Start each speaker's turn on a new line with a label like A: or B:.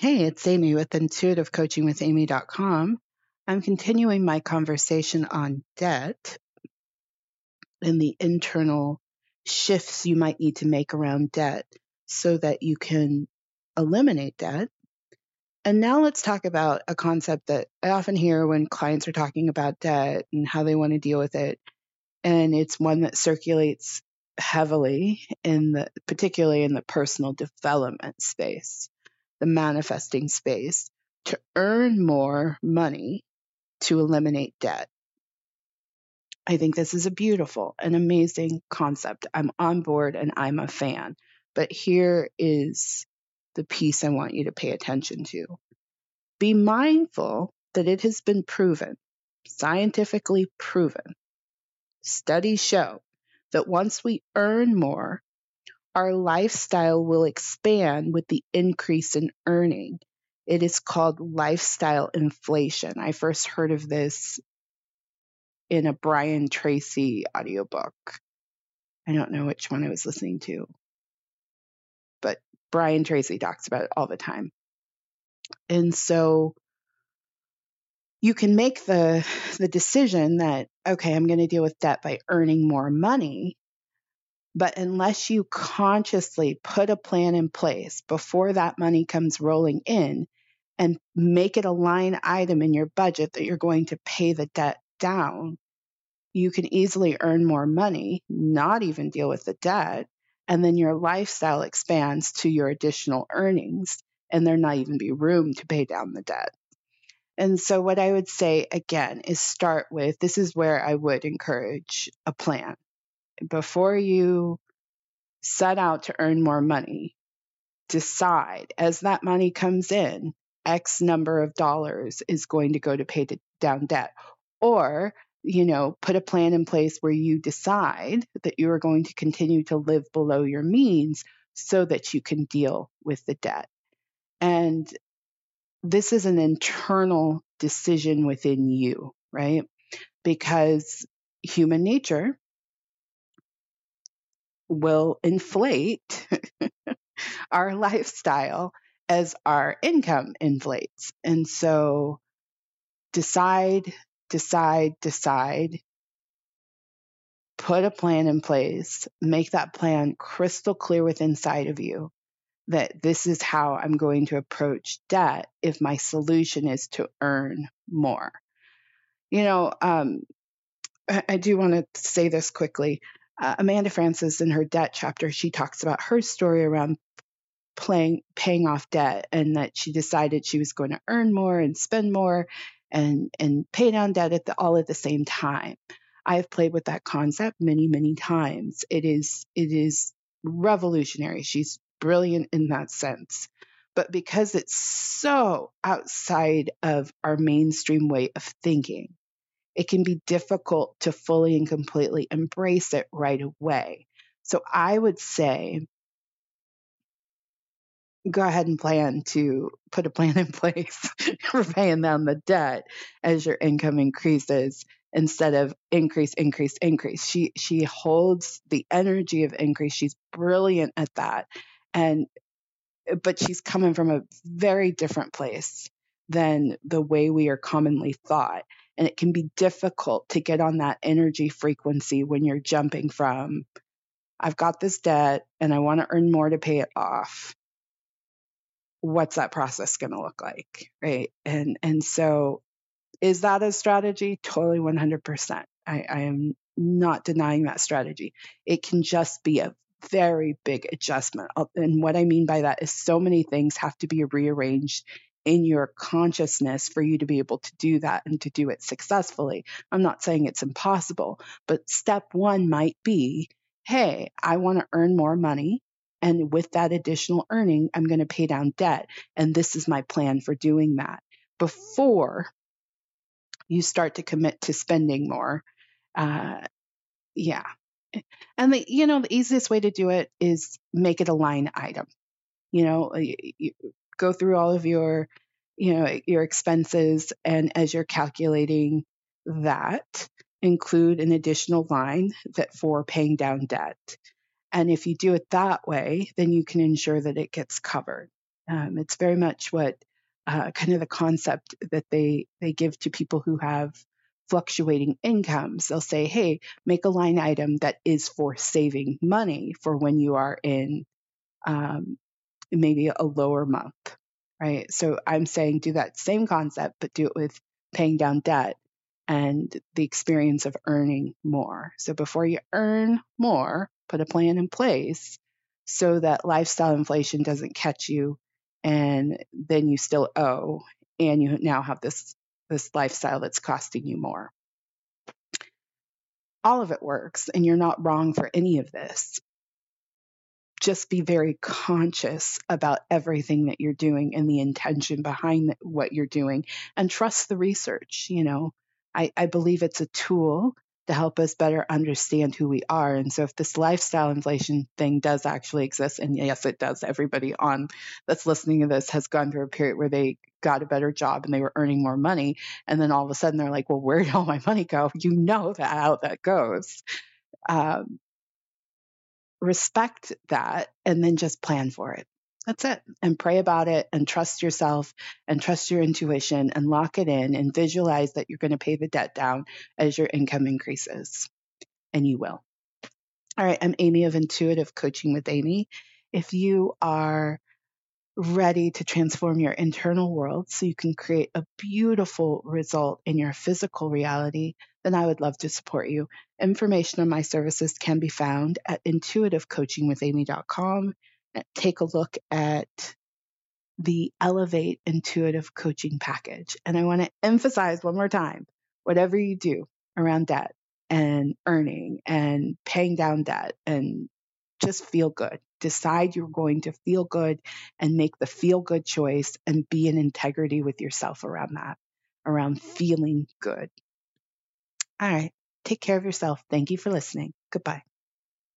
A: Hey, it's Amy with intuitivecoachingwithamy.com. I'm continuing my conversation on debt and the internal shifts you might need to make around debt so that you can eliminate debt. And now let's talk about a concept that I often hear when clients are talking about debt and how they want to deal with it. And it's one that circulates heavily in the particularly in the personal development space the manifesting space to earn more money to eliminate debt. I think this is a beautiful and amazing concept. I'm on board and I'm a fan. But here is the piece I want you to pay attention to. Be mindful that it has been proven, scientifically proven. Studies show that once we earn more, our lifestyle will expand with the increase in earning. It is called lifestyle inflation. I first heard of this in a Brian Tracy audiobook. I don't know which one I was listening to, but Brian Tracy talks about it all the time. And so you can make the the decision that okay, I'm going to deal with debt by earning more money but unless you consciously put a plan in place before that money comes rolling in and make it a line item in your budget that you're going to pay the debt down, you can easily earn more money, not even deal with the debt, and then your lifestyle expands to your additional earnings, and there not even be room to pay down the debt. And so, what I would say again is start with this is where I would encourage a plan before you set out to earn more money, decide as that money comes in, X number of dollars is going to go to pay down debt. Or, you know, put a plan in place where you decide that you are going to continue to live below your means so that you can deal with the debt. And this is an internal decision within you, right? Because human nature will inflate our lifestyle as our income inflates. And so decide, decide, decide, put a plan in place, make that plan crystal clear within inside of you that this is how I'm going to approach debt if my solution is to earn more. You know, um, I do want to say this quickly uh, Amanda Frances in her debt chapter, she talks about her story around playing paying off debt and that she decided she was going to earn more and spend more and and pay down debt at the, all at the same time. I have played with that concept many many times. It is it is revolutionary. She's brilliant in that sense. But because it's so outside of our mainstream way of thinking, it can be difficult to fully and completely embrace it right away. So I would say go ahead and plan to put a plan in place for paying down the debt as your income increases instead of increase increase increase. She she holds the energy of increase. She's brilliant at that. And but she's coming from a very different place than the way we are commonly thought and it can be difficult to get on that energy frequency when you're jumping from, I've got this debt and I want to earn more to pay it off. What's that process going to look like? Right. And, and so is that a strategy? Totally 100%. I, I am not denying that strategy. It can just be a very big adjustment. And what I mean by that is so many things have to be rearranged in your consciousness for you to be able to do that and to do it successfully. I'm not saying it's impossible, but step one might be hey, I want to earn more money. And with that additional earning, I'm going to pay down debt. And this is my plan for doing that. Before you start to commit to spending more, uh, yeah. And the, you know, the easiest way to do it is make it a line item. You know, go through all of your you know your expenses and as you're calculating that include an additional line that for paying down debt and if you do it that way then you can ensure that it gets covered Um, it's very much what uh, kind of the concept that they they give to people who have fluctuating incomes. They'll say, "Hey, make a line item that is for saving money for when you are in um, maybe a lower month." Right. So I'm saying do that same concept, but do it with paying down debt and the experience of earning more. So before you earn more, put a plan in place so that lifestyle inflation doesn't catch you and then you still owe and you now have this this lifestyle that's costing you more. All of it works and you're not wrong for any of this. Just be very conscious about everything that you're doing and the intention behind what you're doing and trust the research, you know. I, I believe it's a tool to help us better understand who we are. And so if this lifestyle inflation thing does actually exist, and yes, it does, everybody on that's listening to this has gone through a period where they got a better job and they were earning more money. And then all of a sudden they're like, well, where did all my money go? You know that how that goes. Um, respect that and then just plan for it. That's it. And pray about it and trust yourself and trust your intuition and lock it in and visualize that you're going to pay the debt down as your income increases. And you will. All right. I'm Amy of Intuitive Coaching with Amy. If you are ready to transform your internal world so you can create a beautiful result in your physical reality, then I would love to support you. Information on my services can be found at intuitivecoachingwithamy.com take a look at the Elevate Intuitive Coaching Package. And I want to emphasize one more time whatever you do around debt and earning and paying down debt and just feel good. Decide you're going to feel good and make the feel good choice and be in integrity with yourself around that, around feeling good. All right. Take care of yourself. Thank you for listening. Goodbye.